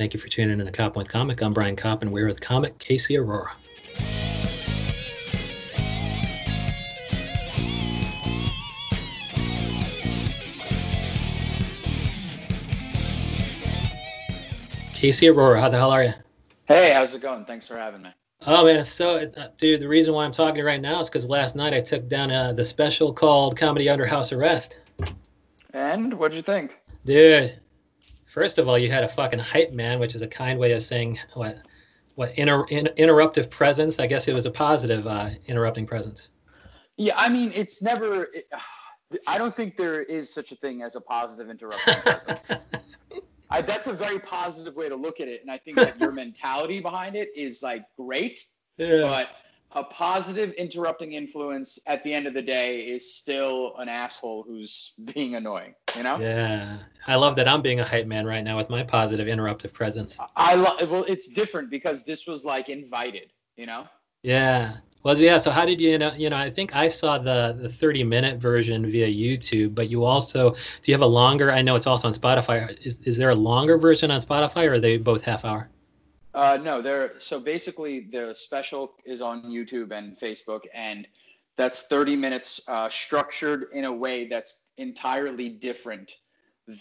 Thank you for tuning in to Cop with Comic. I'm Brian Kopp, and we're with comic Casey Aurora. Casey Aurora, how the hell are you? Hey, how's it going? Thanks for having me. Oh man, so uh, dude, the reason why I'm talking to you right now is because last night I took down uh, the special called Comedy Under House Arrest. And what'd you think? Dude, first of all, you had a fucking hype man, which is a kind way of saying what, what inter, in, interruptive presence. I guess it was a positive uh, interrupting presence. Yeah, I mean, it's never. It, I don't think there is such a thing as a positive interrupting presence. I, that's a very positive way to look at it, and I think that your mentality behind it is like great. Yeah. But a positive interrupting influence at the end of the day is still an asshole who's being annoying, you know? Yeah. I love that I'm being a hype man right now with my positive interruptive presence. I love well it's different because this was like invited, you know? Yeah. Well, yeah. So how did you, you know? You know, I think I saw the the 30 minute version via YouTube, but you also do you have a longer? I know it's also on Spotify. Is is there a longer version on Spotify, or are they both half hour? Uh, no, they're so basically the special is on YouTube and Facebook, and that's 30 minutes uh, structured in a way that's entirely different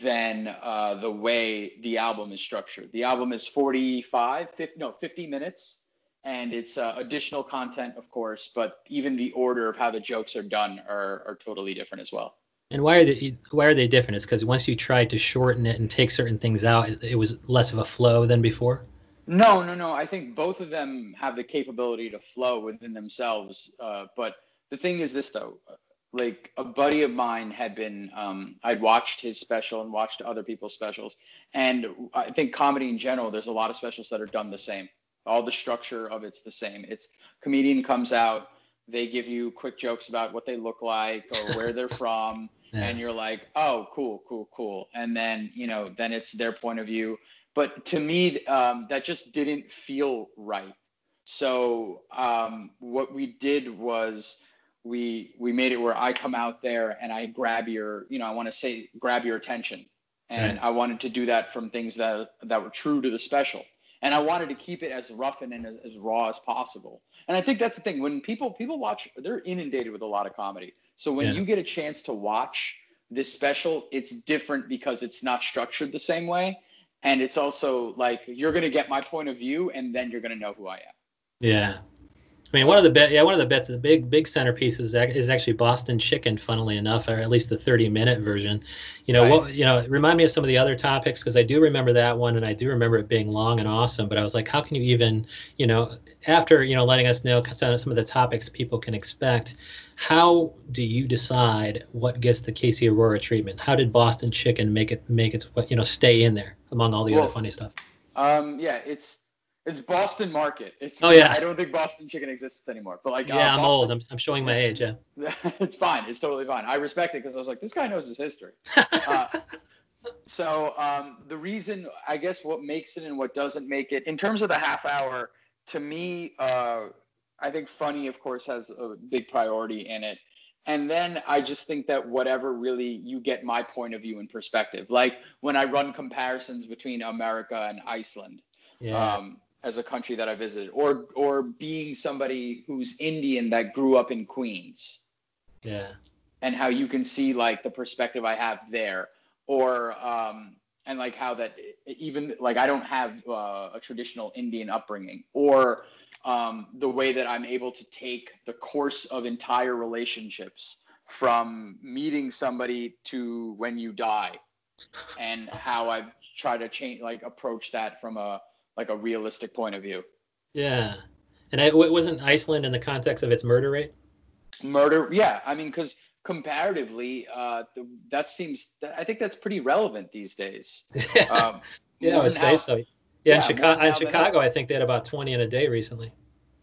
than uh, the way the album is structured. The album is 45, 50, no, 50 minutes, and it's uh, additional content, of course, but even the order of how the jokes are done are, are totally different as well. And why are they why are they different? It's because once you tried to shorten it and take certain things out, it, it was less of a flow than before. No, no, no. I think both of them have the capability to flow within themselves. Uh, but the thing is this, though. Like a buddy of mine had been, um, I'd watched his special and watched other people's specials. And I think comedy in general, there's a lot of specials that are done the same. All the structure of it's the same. It's comedian comes out, they give you quick jokes about what they look like or where they're from. Yeah. And you're like, oh, cool, cool, cool. And then, you know, then it's their point of view but to me, um, that just didn't feel right. So um, what we did was we we made it where I come out there and I grab your, you know, I want to say grab your attention, and right. I wanted to do that from things that that were true to the special, and I wanted to keep it as rough and as, as raw as possible. And I think that's the thing when people people watch, they're inundated with a lot of comedy. So when yeah. you get a chance to watch this special, it's different because it's not structured the same way and it's also like you're going to get my point of view and then you're going to know who i am. Yeah. I mean one of the bet yeah one of the bets the big big centerpiece is, is actually boston chicken funnily enough or at least the 30 minute version. You know right. what you know remind me of some of the other topics because i do remember that one and i do remember it being long and awesome but i was like how can you even you know after you know letting us know some of the topics people can expect how do you decide what gets the casey aurora treatment? How did boston chicken make it make its you know stay in there among all the well, other funny stuff. um yeah it's it's boston market. It's oh yeah. I don't think boston chicken exists anymore but like yeah uh, i'm old. I'm, I'm showing my age yeah. It's fine. It's totally fine. I respect it because i was like this guy knows his history. Uh, so um, the reason i guess what makes it and what doesn't make it in terms of the half hour to me, uh, I think funny, of course, has a big priority in it. And then I just think that whatever really you get my point of view and perspective, like when I run comparisons between America and Iceland yeah. um, as a country that I visited, or or being somebody who's Indian that grew up in Queens. Yeah. And how you can see like the perspective I have there, or um, and like how that even like I don't have uh, a traditional Indian upbringing or um, the way that I'm able to take the course of entire relationships from meeting somebody to when you die and how I try to change like approach that from a like a realistic point of view. Yeah. And it wasn't Iceland in the context of its murder rate? Murder, yeah. I mean, because comparatively, uh, that seems. I think that's pretty relevant these days. Um, yeah, I would say so. Yeah, yeah in Chicago, in Chicago, I think they had about twenty in a day recently.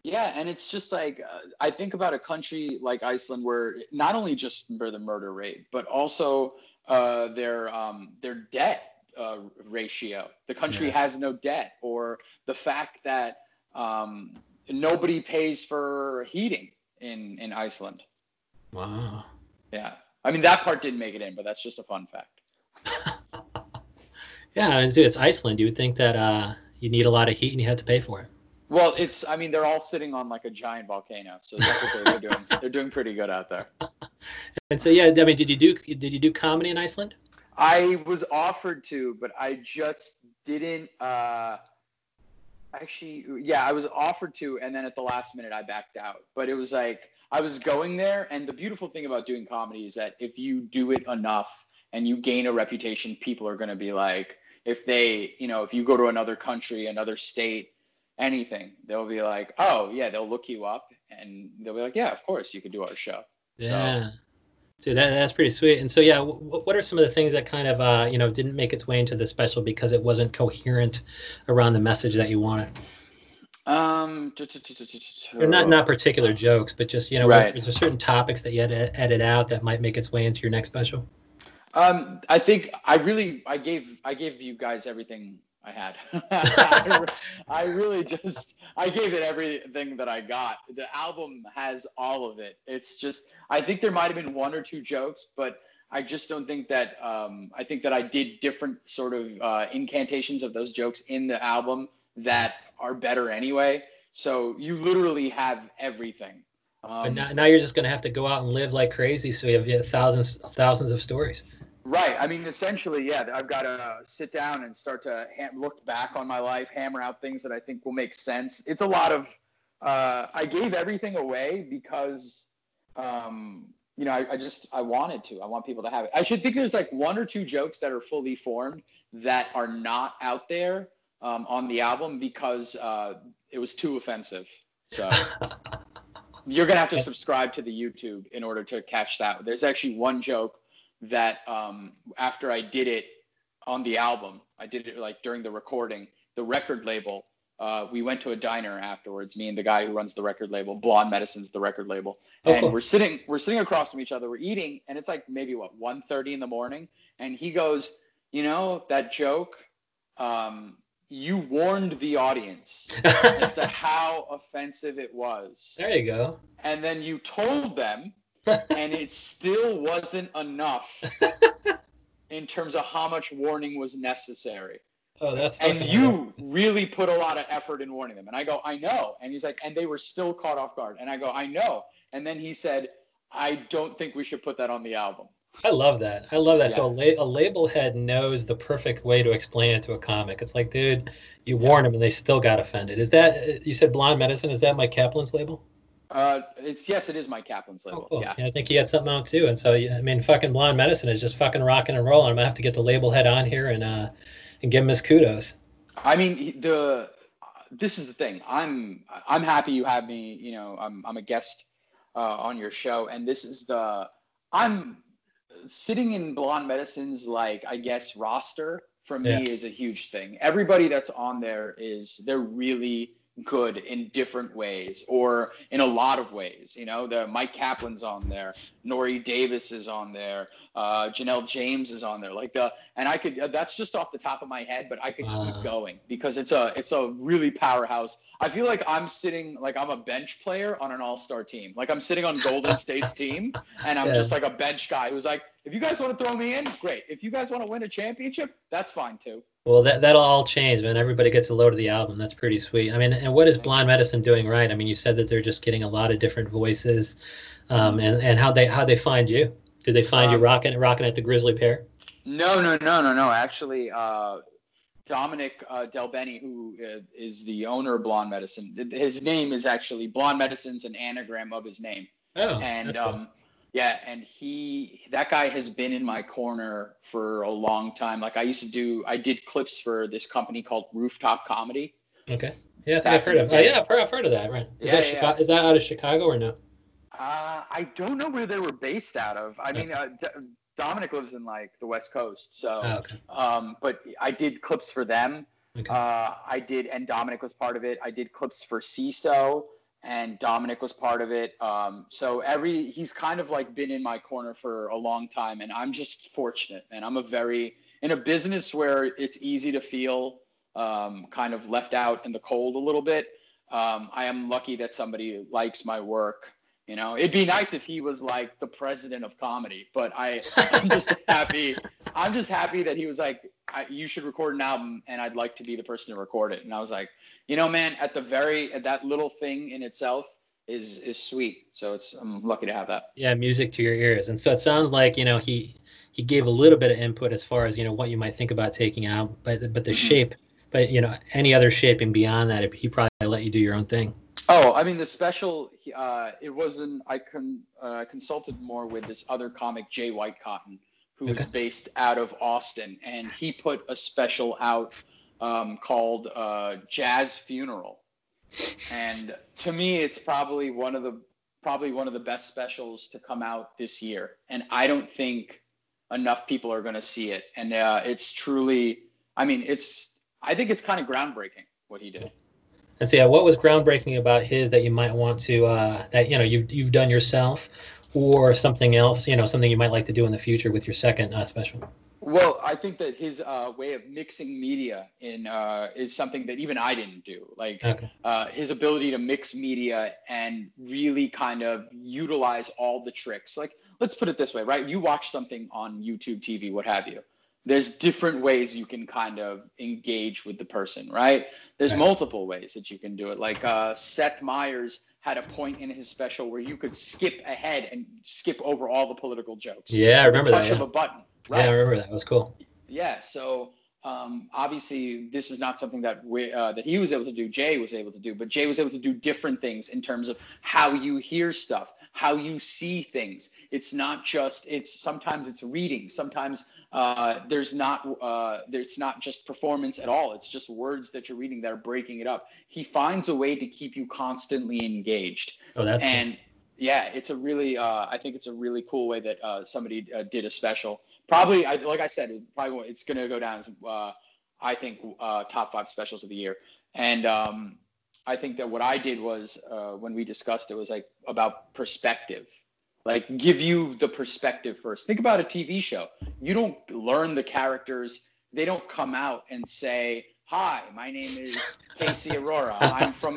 Yeah, and it's just like uh, I think about a country like Iceland, where not only just for the murder rate, but also uh, their um, their debt uh, ratio. The country yeah. has no debt, or the fact that um, nobody pays for heating in in Iceland. Wow. Yeah. I mean, that part didn't make it in, but that's just a fun fact. Yeah, and dude, it's Iceland. You would think that uh, you need a lot of heat and you have to pay for it. Well, it's. I mean, they're all sitting on like a giant volcano, so that's what they're, they're doing. They're doing pretty good out there. And so, yeah, I mean, did you do did you do comedy in Iceland? I was offered to, but I just didn't. Uh, actually, yeah, I was offered to, and then at the last minute, I backed out. But it was like I was going there, and the beautiful thing about doing comedy is that if you do it enough and you gain a reputation, people are going to be like, if they, you know, if you go to another country, another state anything. They'll be like, oh yeah, they'll look you up and they'll be like, yeah, of course you could do our show. Yeah. So, so that, that's pretty sweet. And so, yeah, w- what are some of the things that kind of, uh, you know, didn't make its way into the special because it wasn't coherent around the message that you wanted? Um, or not not particular jokes, but just you know, right. is there certain topics that you had to edit out that might make its way into your next special? Um, I think I really I gave I gave you guys everything I had. I, really just I gave it everything that I got. The album has all of it. It's just I think there might have been one or two jokes, but I just don't think that um, I think that I did different sort of uh, incantations of those jokes in the album that are better anyway. So you literally have everything. Um, now, now you're just going to have to go out and live like crazy. So you have, you have thousands thousands of stories. Right. I mean, essentially, yeah. I've got to sit down and start to look back on my life, hammer out things that I think will make sense. It's a lot of. Uh, I gave everything away because, um, you know, I, I, just I wanted to. I want people to have it. I should think there's like one or two jokes that are fully formed that are not out there um, on the album because uh, it was too offensive. So. You're gonna have to subscribe to the YouTube in order to catch that. There's actually one joke that um, after I did it on the album, I did it like during the recording, the record label. Uh, we went to a diner afterwards. Me and the guy who runs the record label, Blonde Medicine's the record label, oh, and we're sitting we're sitting across from each other. We're eating, and it's like maybe what 1.30 in the morning, and he goes, "You know that joke." Um, you warned the audience as to how offensive it was. There you go. And then you told them and it still wasn't enough in terms of how much warning was necessary. Oh, that's and you really put a lot of effort in warning them. And I go, I know. And he's like, and they were still caught off guard. And I go, I know. And then he said, I don't think we should put that on the album. I love that. I love that. Yeah. So a, la- a, label head knows the perfect way to explain it to a comic. It's like, dude, you yeah. warned them and they still got offended. Is that you said Blonde Medicine? Is that Mike Kaplan's label? Uh, it's yes, it is Mike Kaplan's label. Oh, cool. yeah. yeah. I think he had something out too. And so, I mean, fucking Blonde Medicine is just fucking rocking and rolling. I'm gonna have to get the label head on here and uh, and give him his kudos. I mean, the this is the thing. I'm I'm happy you have me. You know, I'm I'm a guest uh, on your show, and this is the I'm sitting in Blonde Medicine's like I guess roster for me yeah. is a huge thing. Everybody that's on there is they're really good in different ways or in a lot of ways. You know, the Mike Kaplan's on there, Nore Davis is on there, uh, Janelle James is on there. Like the and I could that's just off the top of my head, but I could uh, keep going because it's a it's a really powerhouse. I feel like I'm sitting like I'm a bench player on an all star team. Like I'm sitting on Golden State's team and I'm yeah. just like a bench guy who's like, if you guys want to throw me in, great. If you guys want to win a championship, that's fine too. Well, that that'll all change when everybody gets a load of the album. That's pretty sweet. I mean, and what is Blonde Medicine doing right? I mean, you said that they're just getting a lot of different voices, um, and and how they how they find you. Did they find um, you rocking rocking at the Grisly Pear? No, no, no, no, no. Actually, uh, Dominic uh, Del Bene, who uh, is the owner of Blonde Medicine, his name is actually Blonde Medicine's an anagram of his name. Oh, and um, cool. Yeah, and he that guy has been in my corner for a long time. Like I used to do, I did clips for this company called Rooftop Comedy. Okay. Yeah, I have heard of. Oh, yeah, I've heard, I've heard of that. Right. Is yeah, that yeah. Chicago, is that out of Chicago or no? Uh, I don't know where they were based out of. I mean, uh, D- Dominic lives in like the West Coast, so. Oh, okay. Um, but I did clips for them. Okay. Uh, I did, and Dominic was part of it. I did clips for Seeso and Dominic was part of it. Um, so every he's kind of like been in my corner for a long time, and I'm just fortunate. And I'm a very in a business where it's easy to feel um, kind of left out in the cold a little bit. Um, I am lucky that somebody likes my work. You know, it'd be nice if he was like the president of comedy, but I, I'm just happy. I'm just happy that he was like, I, you should record an album and I'd like to be the person to record it. And I was like, you know, man, at the very, at that little thing in itself is, is sweet. So it's, I'm lucky to have that. Yeah. Music to your ears. And so it sounds like, you know, he, he gave a little bit of input as far as, you know, what you might think about taking out, but, but the mm-hmm. shape, but you know, any other shaping beyond that, he probably let you do your own thing. Oh, I mean, the special, uh, it wasn't, I con, uh, consulted more with this other comic, Jay Whitecotton, who okay. is based out of Austin, and he put a special out um, called uh, Jazz Funeral. And to me, it's probably one of the probably one of the best specials to come out this year. And I don't think enough people are going to see it. And uh, it's truly, I mean, it's I think it's kind of groundbreaking what he did. And so, yeah, what was groundbreaking about his that you might want to uh, that you know you you've done yourself, or something else, you know, something you might like to do in the future with your second uh, special? Well, I think that his uh, way of mixing media in uh, is something that even I didn't do. Like okay. Uh, his ability to mix media and really kind of utilize all the tricks. Like let's put it this way, right? You watch something on YouTube TV, what have you there's different ways you can kind of engage with the person, right? There's multiple ways that you can do it. Like uh, Seth Meyers had a point in his special where you could skip ahead and skip over all the political jokes. Yeah, I remember touch that. Touch of a button. Right? Yeah, I remember that. It was cool. Yeah. So um, obviously, this is not something that we, uh, that he was able to do. Jay was able to do, but Jay was able to do different things in terms of how you hear stuff, how you see things. It's not just. It's sometimes it's reading. Sometimes uh, there's not uh, there's not just performance at all. It's just words that you're reading that are breaking it up. He finds a way to keep you constantly engaged. Oh, that's and cool. yeah, it's a really uh, I think it's a really cool way that uh, somebody uh, did a special. Probably, I, like I said, it probably it's going to go down as uh, I think uh, top five specials of the year. And um, I think that what I did was uh, when we discussed it was like about perspective. Like give you the perspective first. Think about a tv show. You don't learn the characters. They don't come out and say hi my name is casey aurora. I'm from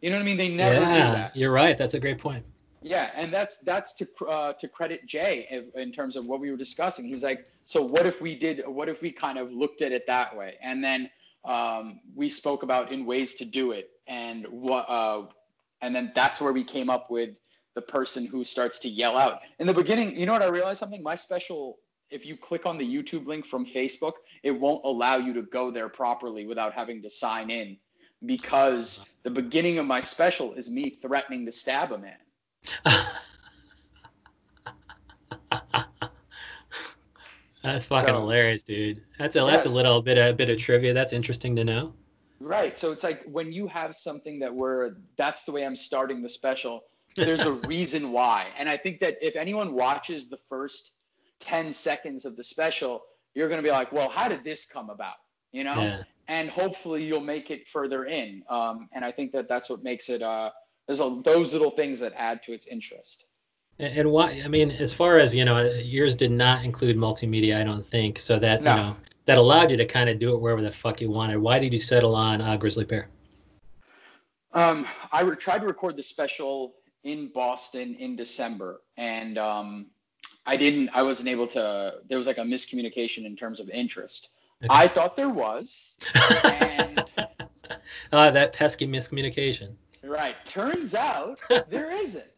you know what i mean? They never yeah, do that. you're right. That's a great point. Yeah and that's that's to uh, to credit jay in, in terms of what we were discussing. He's like so what if we did what if we kind of looked at it that way? And then um, we spoke about in ways to do it and what uh, and then that's where we came up with the person who starts to yell out. In the beginning, you know what I realized something? My special, if you click on the YouTube link from Facebook, it won't allow you to go there properly without having to sign in because the beginning of my special is me threatening to stab a man. That's fucking so, hilarious, dude. That's a yes. that's a little bit a bit of trivia. That's interesting to know. Right. So it's like when you have something that we're that's the way I'm starting the special there's a reason why. And I think that if anyone watches the first 10 seconds of the special, you're going to be like, well, how did this come about? You know? Yeah. And hopefully you'll make it further in. Um, and I think that that's what makes it, uh, there's a, those little things that add to its interest. And, and why, I mean, as far as, you know, yours did not include multimedia, I don't think. So that, no. you know, that allowed you to kind of do it wherever the fuck you wanted. Why did you settle on uh, Grisly Pear? Um, I re- tried to record the special in Boston in December, and um, I didn't. I wasn't able to. There was like a miscommunication in terms of interest. Okay. I thought there was. And, uh, that pesky miscommunication. Right. Turns out there isn't.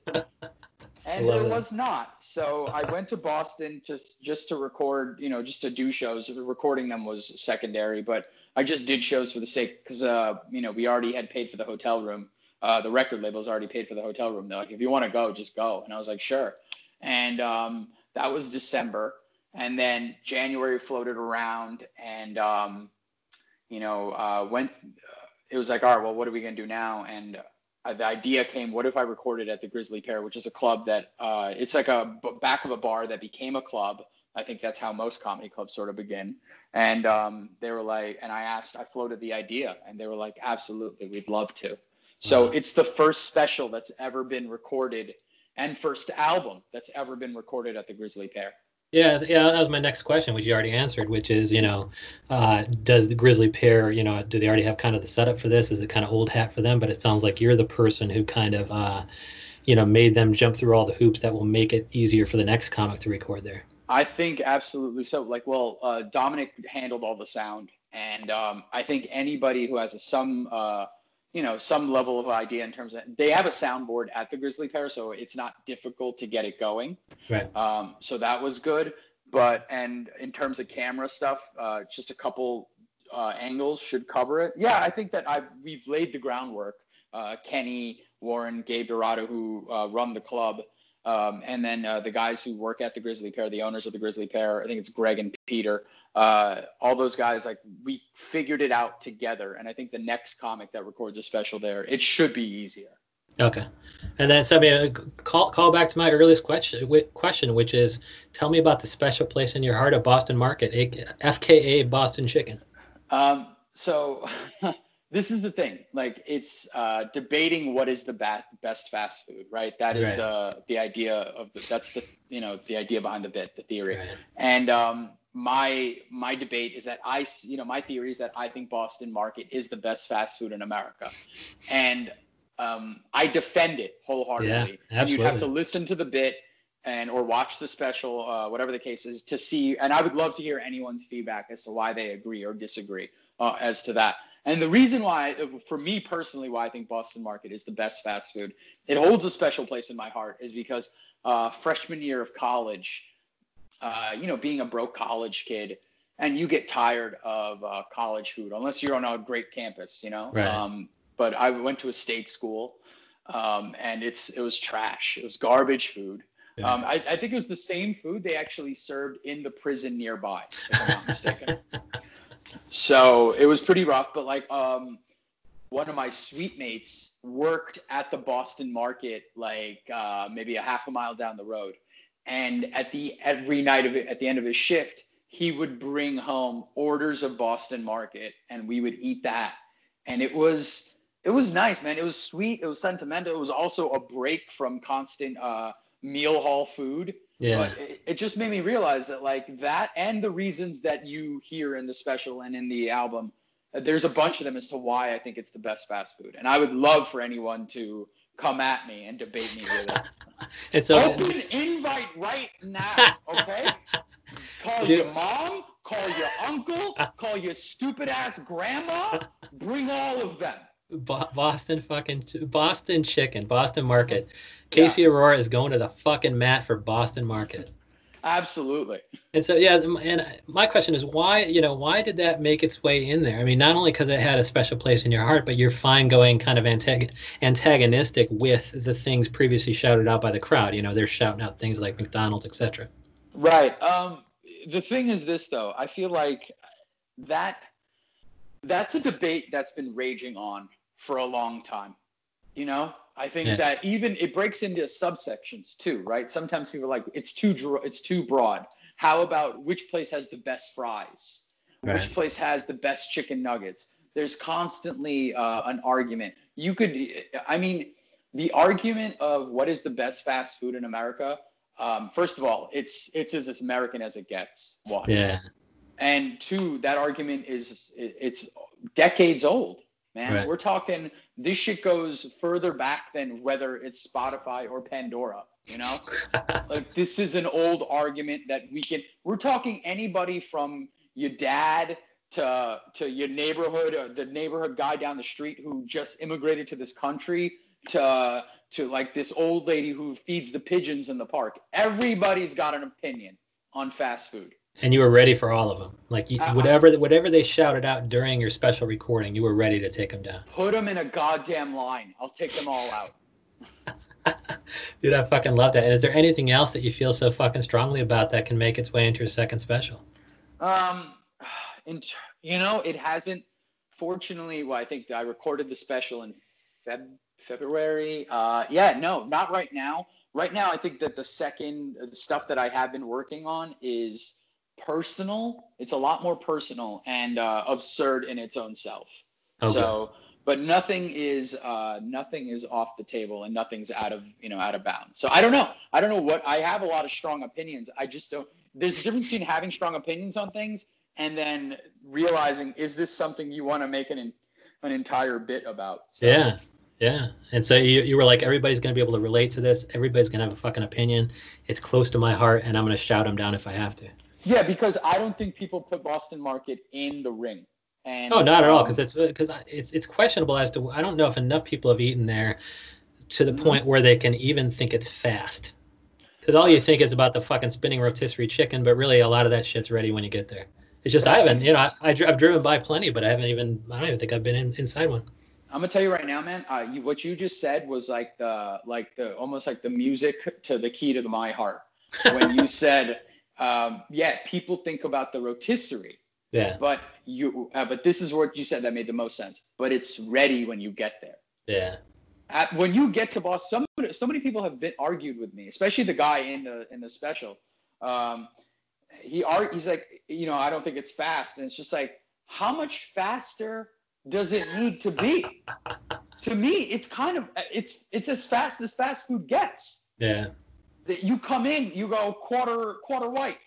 And there was not. So I went to Boston just just to record, you know, just to do shows. Recording them was secondary, but I just did shows for the sake because uh, you know we already had paid for the hotel room uh, the record label's already paid for the hotel room. They're like, if you want to go, just go. And I was like, sure. And um, that was December. And then January floated around, and um, you know, uh, went. It was like, all right, well, what are we gonna do now? And uh, the idea came, what if I recorded at the Grisly Pear, which is a club that uh, it's like a b- back of a bar that became a club. I think that's how most comedy clubs sort of begin. And um, they were like, and I asked, I floated the idea, and they were like, absolutely, we'd love to. So it's the first special that's ever been recorded and first album that's ever been recorded at the Grisly Pear. Yeah, yeah, that was my next question, which you already answered, which is, you know, uh, does the Grisly Pear, you know, do they already have kind of the setup for this? Is it kind of old hat for them? But it sounds like you're the person who kind of, uh, you know, made them jump through all the hoops that will make it easier for the next comic to record there. I think absolutely so. Like, well, uh, Dominic handled all the sound, and um, I think anybody who has a, some, uh, you know, some level of idea in terms of they have a soundboard at the Grisly Pear, so it's not difficult to get it going. Right. Um, so that was good. But and in terms of camera stuff, uh, just a couple uh, angles should cover it. Yeah, I think that I've we've laid the groundwork. Uh, Kenny, Warren, Gabe Dorado, who uh, run the club, um, and then uh, the guys who work at the Grisly Pear, the owners of the Grisly Pear, I think it's Greg and Peter. Uh, all those guys, like we figured it out together. And I think the next comic that records a special there, it should be easier. Okay, and then so I mean, call call back to my earliest question, question, which is, tell me about the special place in your heart of Boston Market, FKA Boston Chicken. Um, so this is the thing like it's uh, debating what is the ba- best fast food right? That is right. the the idea of the, that's the you know the idea behind the bit the theory. Right. and um, my my debate is that i you know my theory is that i think boston market is the best fast food in america. And um, i defend it wholeheartedly. Yeah, and you'd have to listen to the bit and or watch the special uh, whatever the case is to see and i would love to hear anyone's feedback as to why they agree or disagree uh, as to that and the reason why, for me personally, why I think Boston Market is the best fast food, it holds a special place in my heart, is because uh, freshman year of college, uh, you know, being a broke college kid, and you get tired of uh, college food unless you're on a great campus, you know. Right. Um, but I went to a state school, um, and it's it was trash. It was garbage food. Yeah. Um, I, I, think it was the same food they actually served in the prison nearby, if I'm not mistaken. So it was pretty rough, but like um, one of my suite mates worked at the Boston market, like uh, maybe a half a mile down the road. And at the every night of it, at the end of his shift, he would bring home orders of Boston market, and we would eat that. And it was it was nice, man. It was sweet. It was sentimental. It was also a break from constant uh, meal hall food. Yeah. But it, it, just made me realize that like that and the reasons that you hear in the special and in the album, uh, there's a bunch of them as to why I think it's the best fast food. And I would love for anyone to come at me and debate me with it. it's open invite right now, okay? call your mom, call your uncle, call your stupid ass grandma, bring all of them. Boston fucking Boston chicken, Boston market. Casey yeah. Aurora is going to the fucking mat for Boston market. Absolutely. And so yeah, and my question is why you know why did that make its way in there? I mean, not only because it had a special place in your heart, but you're fine going kind of antag- antagonistic with the things previously shouted out by the crowd. You know, they're shouting out things like McDonald's, etc. Right. Um, the thing is this though, I feel like that that's a debate that's been raging on for a long time. You know, I think yeah. that even it breaks into subsections too, right? Sometimes people are like it's too it's too broad. How about which place has the best fries? Right. Which place has the best chicken nuggets? There's constantly uh, an argument. You could, I mean, the argument of what is the best fast food in America. Um, first of all, it's it's as American as it gets. One. Yeah. And two, that argument is it's decades old man. Right. We're talking this shit goes further back than whether it's Spotify or Pandora. You know, like this is an old argument that we can. We're talking anybody from your dad to to your neighborhood or the neighborhood guy down the street who just immigrated to this country to to like this old lady who feeds the pigeons in the park. Everybody's got an opinion on fast food and you were ready for all of them like you, uh, whatever whatever they shouted out during your special recording you were ready to take them down. Put them in a goddamn line. I'll take them all out. Dude i fucking love that. And is there anything else that you feel so fucking strongly about that can make its way into your second special? Um in, you know it hasn't. Fortunately well i think i recorded the special in Feb, february. Uh yeah no not right now. Right now i think that the second the stuff that i have been working on is personal. It's a lot more personal and uh, absurd in its own self. Okay. So, but nothing is uh, nothing is off the table and nothing's out of you know out of bounds. So I don't know. I don't know what I have a lot of strong opinions. I just don't. There's a difference between having strong opinions on things and then realizing is this something you want to make an an entire bit about. So, yeah. Yeah. And so you, you were like, everybody's going to be able to relate to this. Everybody's going to have a fucking opinion. It's close to my heart, and I'm going to shout them down if I have to. Yeah, because I don't think people put Boston Market in the ring. And, oh, not at all. um, Because it's because it's it's questionable as to I don't know if enough people have eaten there to the Mhm. point where they can even think it's fast. Because all you think is about the fucking spinning rotisserie chicken, but really a lot of that shit's ready when you get there. It's just I haven't, you know, I, I, I've driven by plenty, but I haven't even I don't even think I've been in, inside one. I'm gonna tell you right now, man. Uh, you, what you just said was like the like the almost like the music to the key to the my heart when you said, um, yeah, people think about the rotisserie, Yeah, but you uh, but this is what you said that made the most sense. But it's ready when you get there. yeah, At, when you get to Boston, so, so many people have been argued with me, especially the guy in the in the special. Um, he ar- he's like, you know, I don't think it's fast, and it's just like, how much faster does it need to be? to me, it's kind of it's it's as fast as fast food gets. yeah, That you come in, you go quarter quarter white.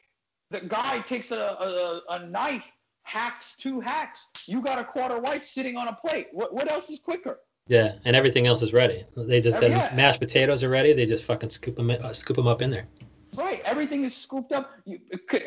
The guy takes a, a, a knife, hacks two hacks. You got a quarter white sitting on a plate. What what else is quicker? yeah, and everything else is ready. They just Oh, yeah. mashed potatoes are ready. They just fucking scoop them uh, scoop them up in there. Right, everything is scooped up. You,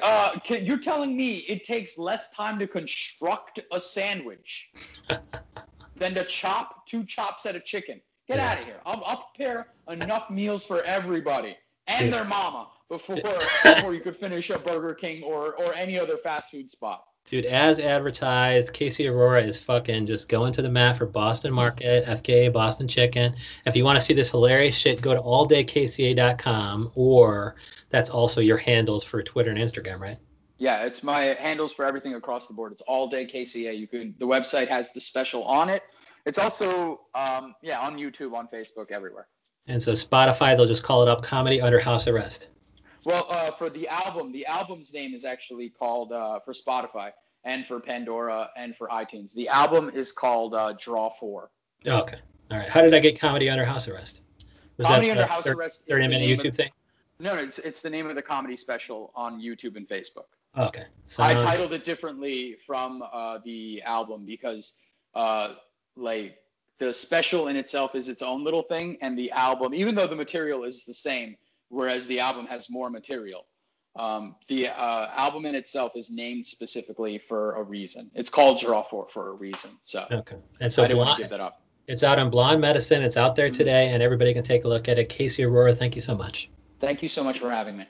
uh, can- you're telling me it takes less time to construct a sandwich than to chop two chops at a chicken. Get Yeah. out of here. I'll, I'll prepare enough meals for everybody and Dude. their mama before before you could finish a Burger King or or any other fast food spot. Dude, as advertised, Casey Aurora is fucking just going to the mat for Boston Market, FKA Boston Chicken. If you want to see this hilarious shit, go to alldayKCA.com or that's also your handles for Twitter and Instagram, right? Yeah, it's my handles for everything across the board. It's all day KCA. You could the website has the special on it. It's also um, yeah on YouTube, on Facebook, everywhere. And so Spotify, they'll just call it up Comedy Under House Arrest. Well, uh, for the album, the album's name is actually called uh, for Spotify and for Pandora and for iTunes. The album is called uh, Draw Four. Oh, okay. All right. How did I get Comedy Under House Arrest? Was Comedy that Under House thir- Arrest. is 30 the minute YouTube Of, thing? no, no, it's it's the name of the comedy special on YouTube and Facebook. Oh, okay. So I titled it differently from uh, the album because, uh, like, the special in itself is its own little thing, and the album, even though the material is the same, whereas the album has more material, um, the uh, album in itself is named specifically for a reason. It's called Draw Four for a reason. So okay. And so I didn't want to give that up. it's out on Blonde Medicine. It's out there Mhm. today, and everybody can take a look at it. Casey Aurora, thank you so much. Thank you so much for having me.